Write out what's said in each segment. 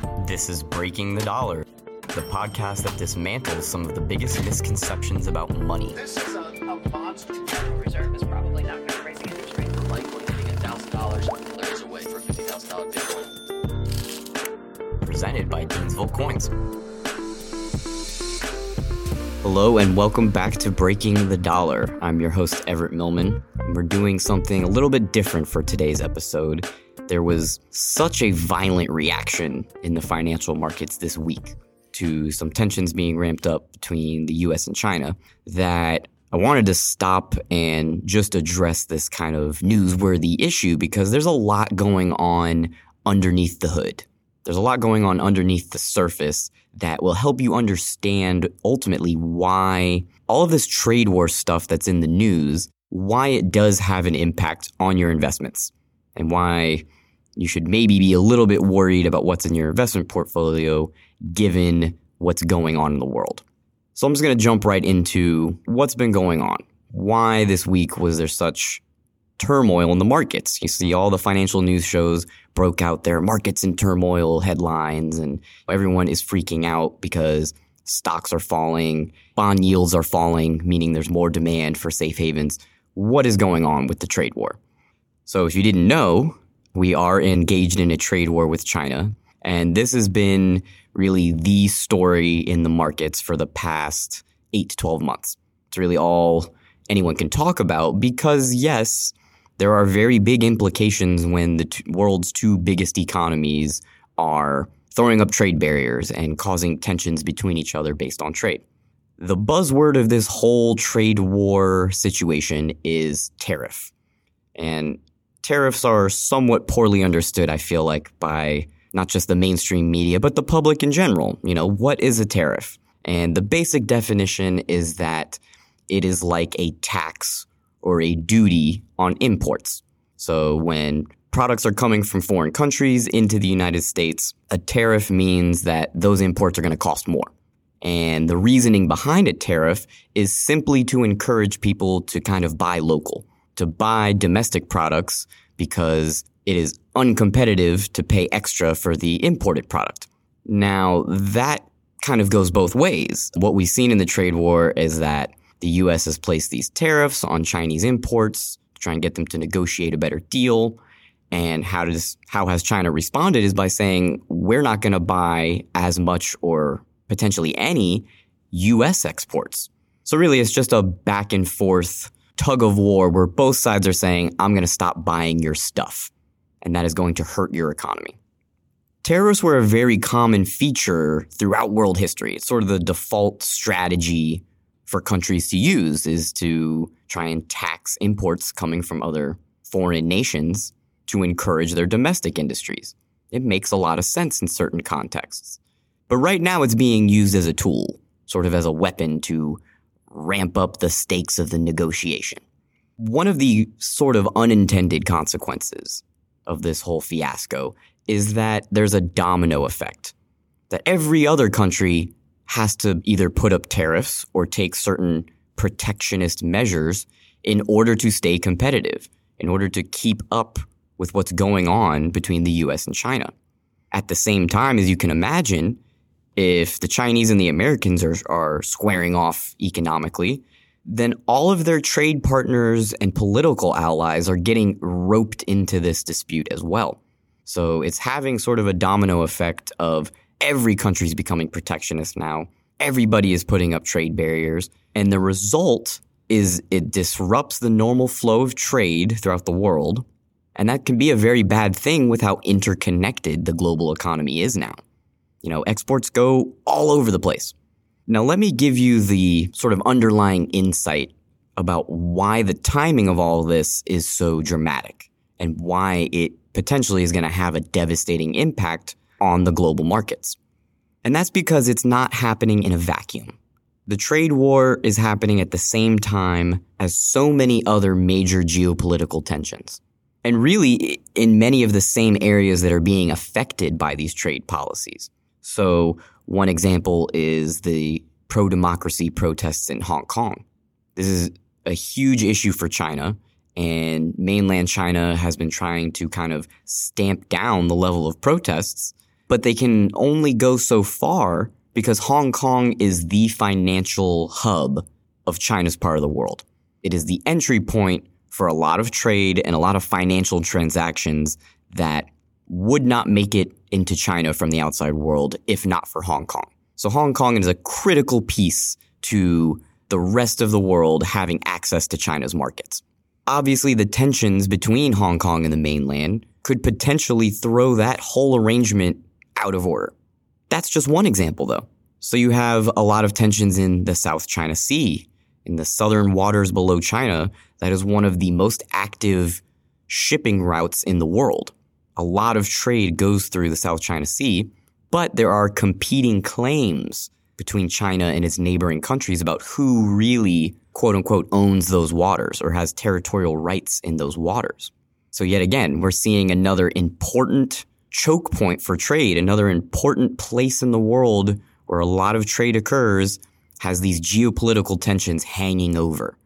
This is Breaking the Dollar, the podcast that dismantles some of the biggest misconceptions about money. This is a, a monster. Federal Reserve is probably not going to raise the interest rate. likely hitting $1,000 clears away for $50,000 Bitcoin. presented by Gainesville Coins. Hello, and welcome back to Breaking the Dollar. I'm your host, Everett Millman, and we're doing something a little bit different for today's episode. There was such a violent reaction in the financial markets this week to some tensions being ramped up between the US and China that I wanted to stop and just address this kind of newsworthy issue because there's a lot going on underneath the hood. There's a lot going on underneath the surface that will help you understand ultimately why all of this trade war stuff that's in the news, why it does have an impact on your investments and why you should maybe be a little bit worried about what's in your investment portfolio given what's going on in the world. So I'm just going to jump right into what's been going on. Why this week was there such turmoil in the markets? You see all the financial news shows broke out their markets in turmoil headlines and everyone is freaking out because stocks are falling, bond yields are falling, meaning there's more demand for safe havens. What is going on with the trade war? So if you didn't know, we are engaged in a trade war with China. And this has been really the story in the markets for the past eight to 12 months. It's really all anyone can talk about because, yes, there are very big implications when the t- world's two biggest economies are throwing up trade barriers and causing tensions between each other based on trade. The buzzword of this whole trade war situation is tariff. And tariffs are somewhat poorly understood, I feel like, by not just the mainstream media, but the public in general. You know, what is a tariff? And the basic definition is that it is like a tax or a duty on imports. So when products are coming from foreign countries into the United States, a tariff means that those imports are going to cost more. And the reasoning behind a tariff is simply to encourage people to kind of buy local, to buy domestic products because it is uncompetitive to pay extra for the imported product. Now, that kind of goes both ways. What we've seen in the trade war is that the US has placed these tariffs on Chinese imports to try and get them to negotiate a better deal. And how does how has China responded is by saying we're not going to buy as much or potentially any US exports. So really it's just a back and forth tug of war where both sides are saying I'm going to stop buying your stuff and that is going to hurt your economy. Tariffs were a very common feature throughout world history. It's sort of the default strategy for countries to use is to try and tax imports coming from other foreign nations to encourage their domestic industries. It makes a lot of sense in certain contexts. But right now it's being used as a tool, sort of as a weapon to ramp up the stakes of the negotiation. One of the sort of unintended consequences of this whole fiasco is that there's a domino effect. That every other country has to either put up tariffs or take certain protectionist measures in order to stay competitive, in order to keep up with what's going on between the US and China. At the same time, as you can imagine, if the Chinese and the Americans are, are squaring off economically, then all of their trade partners and political allies are getting roped into this dispute as well. So it's having sort of a domino effect of every country's becoming protectionist now. Everybody is putting up trade barriers. And the result is it disrupts the normal flow of trade throughout the world. And that can be a very bad thing with how interconnected the global economy is now. You know, exports go all over the place. Now, let me give you the sort of underlying insight about why the timing of all of this is so dramatic and why it potentially is going to have a devastating impact on the global markets. And that's because it's not happening in a vacuum. The trade war is happening at the same time as so many other major geopolitical tensions. And really, in many of the same areas that are being affected by these trade policies. So, one example is the pro democracy protests in Hong Kong. This is a huge issue for China, and mainland China has been trying to kind of stamp down the level of protests but they can only go so far because Hong Kong is the financial hub of China's part of the world. It is the entry point for a lot of trade and a lot of financial transactions that would not make it into China from the outside world if not for Hong Kong. So Hong Kong is a critical piece to the rest of the world having access to China's markets. Obviously, the tensions between Hong Kong and the mainland could potentially throw that whole arrangement out of order. That's just one example, though. So you have a lot of tensions in the South China Sea, in the southern waters below China, that is one of the most active shipping routes in the world. A lot of trade goes through the South China Sea, but there are competing claims between China and its neighboring countries about who really, quote unquote, owns those waters or has territorial rights in those waters. So, yet again, we're seeing another important choke point for trade, another important place in the world where a lot of trade occurs has these geopolitical tensions hanging over.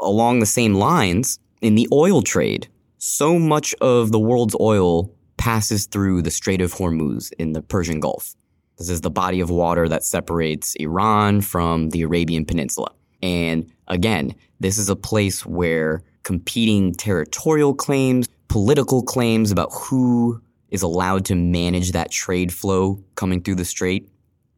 Along the same lines, in the oil trade, so much of the world's oil passes through the Strait of Hormuz in the Persian Gulf. This is the body of water that separates Iran from the Arabian Peninsula. And again, this is a place where competing territorial claims, political claims about who is allowed to manage that trade flow coming through the strait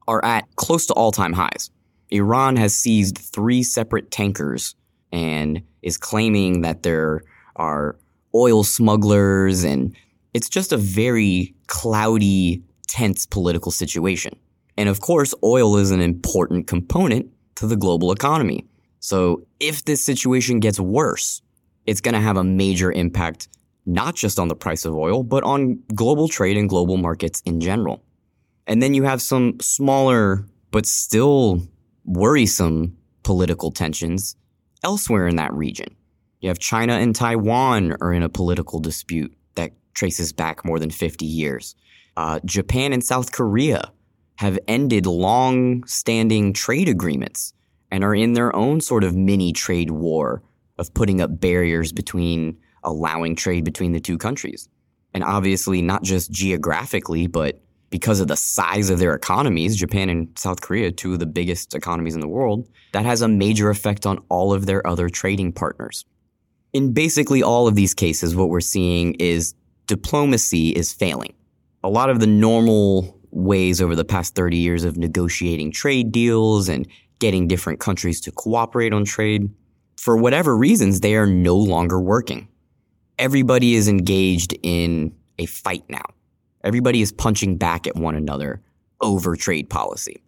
are at close to all time highs. Iran has seized three separate tankers and is claiming that there are oil smugglers and it's just a very cloudy, tense political situation. And of course, oil is an important component to the global economy. So if this situation gets worse, it's going to have a major impact not just on the price of oil, but on global trade and global markets in general. And then you have some smaller, but still worrisome political tensions elsewhere in that region. You have China and Taiwan are in a political dispute traces back more than 50 years. Uh, Japan and South Korea have ended long standing trade agreements and are in their own sort of mini trade war of putting up barriers between allowing trade between the two countries. And obviously, not just geographically, but because of the size of their economies, Japan and South Korea, two of the biggest economies in the world, that has a major effect on all of their other trading partners. In basically all of these cases, what we're seeing is diplomacy is failing. A lot of the normal ways over the past 30 years of negotiating trade deals and getting different countries to cooperate on trade, for whatever reasons, they are no longer working everybody is engaged in a fight now. Everybody is punching back at one another over trade policy.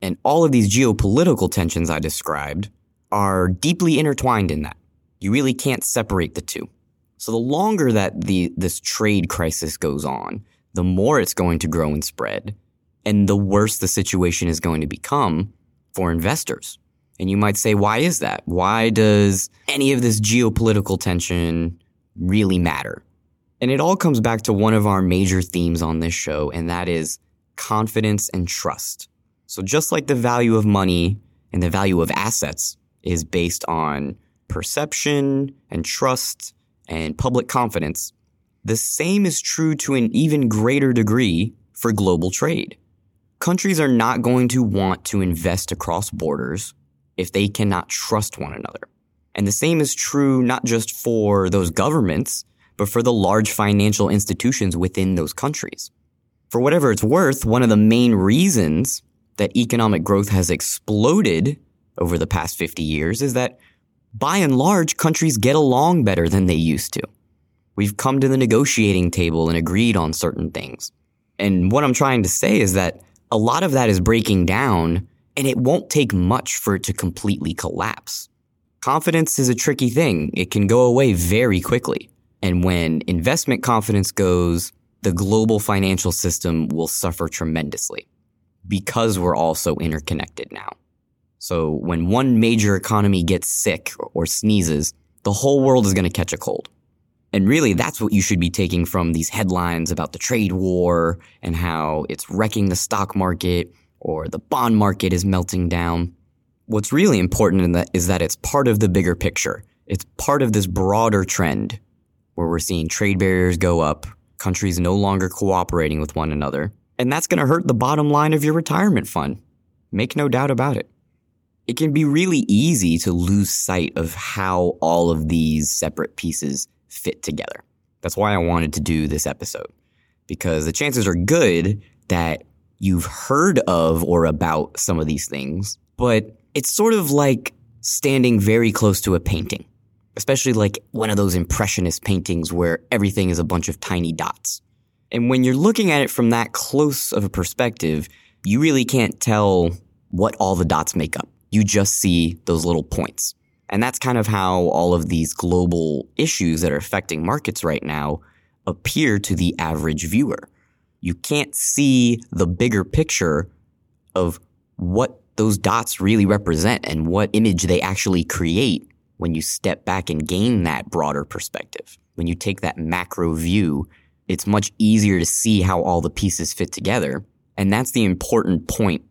And all of these geopolitical tensions I described are deeply intertwined in that. You really can't separate the two. So the longer that the this trade crisis goes on, the more it's going to grow and spread, and the worse the situation is going to become for investors. And you might say, why is that? Why does any of this geopolitical tension really matter. And it all comes back to one of our major themes on this show, and that is confidence and trust. So, just like the value of money and the value of assets is based on perception and trust and public confidence, the same is true to an even greater degree for global trade. Countries are not going to want to invest across borders if they cannot trust one another. And the same is true not just for those governments, but for the large financial institutions within those countries. For whatever it's worth, one of the main reasons that economic growth has exploded over the past 50 years is that by and large, countries get along better than they used to. We've come to the negotiating table and agreed on certain things. And what I'm trying to say is that a lot of that is breaking down and it won't take much for it to completely collapse. Confidence is a tricky thing. It can go away very quickly. And when investment confidence goes, the global financial system will suffer tremendously because we're all so interconnected now. So when one major economy gets sick or sneezes, the whole world is going to catch a cold. And really, that's what you should be taking from these headlines about the trade war and how it's wrecking the stock market or the bond market is melting down. What's really important that is that it's part of the bigger picture. It's part of this broader trend where we're seeing trade barriers go up, countries no longer cooperating with one another, And that's going to hurt the bottom line of your retirement fund. Make no doubt about it. It can be really easy to lose sight of how all of these separate pieces fit together. That's why I wanted to do this episode, because the chances are good that you've heard of or about some of these things, but it's sort of like standing very close to a painting, especially like one of those impressionist paintings where everything is a bunch of tiny dots. And when you're looking at it from that close of a perspective, you really can't tell what all the dots make up. You just see those little points. And that's kind of how all of these global issues that are affecting markets right now appear to the average viewer. You can't see the bigger picture of what those dots really represent and what image they actually create when you step back and gain that broader perspective. When you take that macro view, it's much easier to see how all the pieces fit together. And that's the important point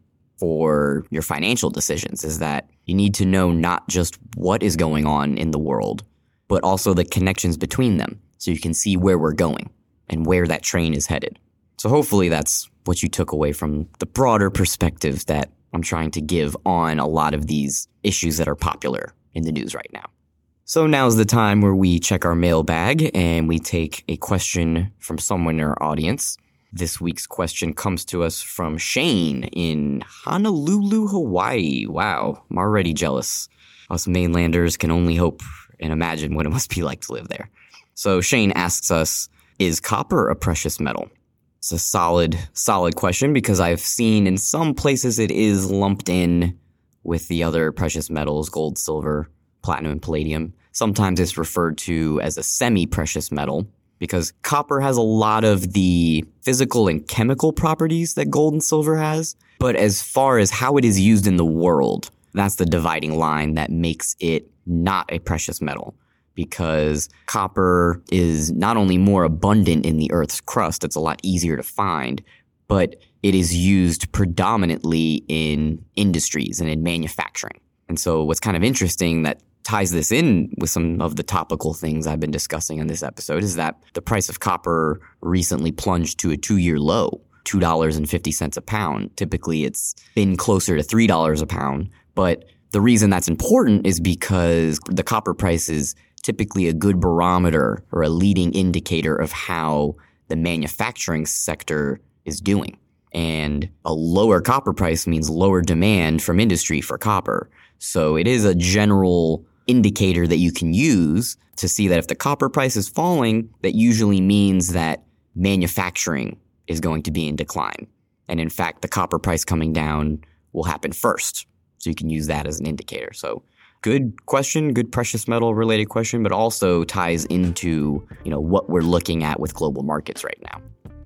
for your financial decisions is that you need to know not just what is going on in the world, but also the connections between them so you can see where we're going and where that train is headed. So hopefully that's what you took away from the broader perspective that I'm trying to give on a lot of these issues that are popular in the news right now. So now's the time where we check our mailbag and we take a question from someone in our audience. This week's question comes to us from Shane in Honolulu, Hawaii. Wow, I'm already jealous. Us mainlanders can only hope and imagine what it must be like to live there. So Shane asks us, is copper a precious metal? It's a solid, solid question because I've seen in some places it is lumped in with the other precious metals, gold, silver, platinum, and palladium. Sometimes it's referred to as a semi precious metal because copper has a lot of the physical and chemical properties that gold and silver has. But as far as how it is used in the world, that's the dividing line that makes it not a precious metal because copper is not only more abundant in the Earth's crust, it's a lot easier to find, but it is used predominantly in industries and in manufacturing. And so what's kind of interesting that ties this in with some of the topical things I've been discussing in this episode is that the price of copper recently plunged to a two year low. $2.50 a pound. Typically, it's been closer to $3 a pound. But the reason that's important is because the copper price is typically a good barometer or a leading indicator of how the manufacturing sector is doing. And a lower copper price means lower demand from industry for copper. So it is a general indicator that you can use to see that if the copper price is falling, that usually means that manufacturing is going to be in decline. And in fact, the copper price coming down will happen first. So you can use that as an indicator. So good question, good precious metal related question, but also ties into, you know, what we're looking at with global markets right now.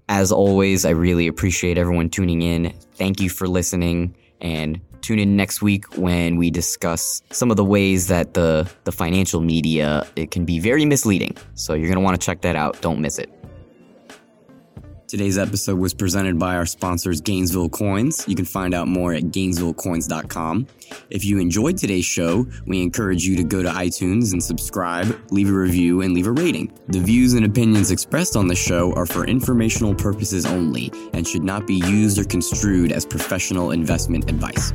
As always, I really appreciate everyone tuning in. Thank you for listening and tune in next week when we discuss some of the ways that the the financial media it can be very misleading. So you're going to want to check that out. Don't miss it. Today's episode was presented by our sponsors, Gainesville Coins. You can find out more at GainesvilleCoins.com. If you enjoyed today's show, we encourage you to go to iTunes and subscribe, leave a review, and leave a rating. The views and opinions expressed on the show are for informational purposes only and should not be used or construed as professional investment advice.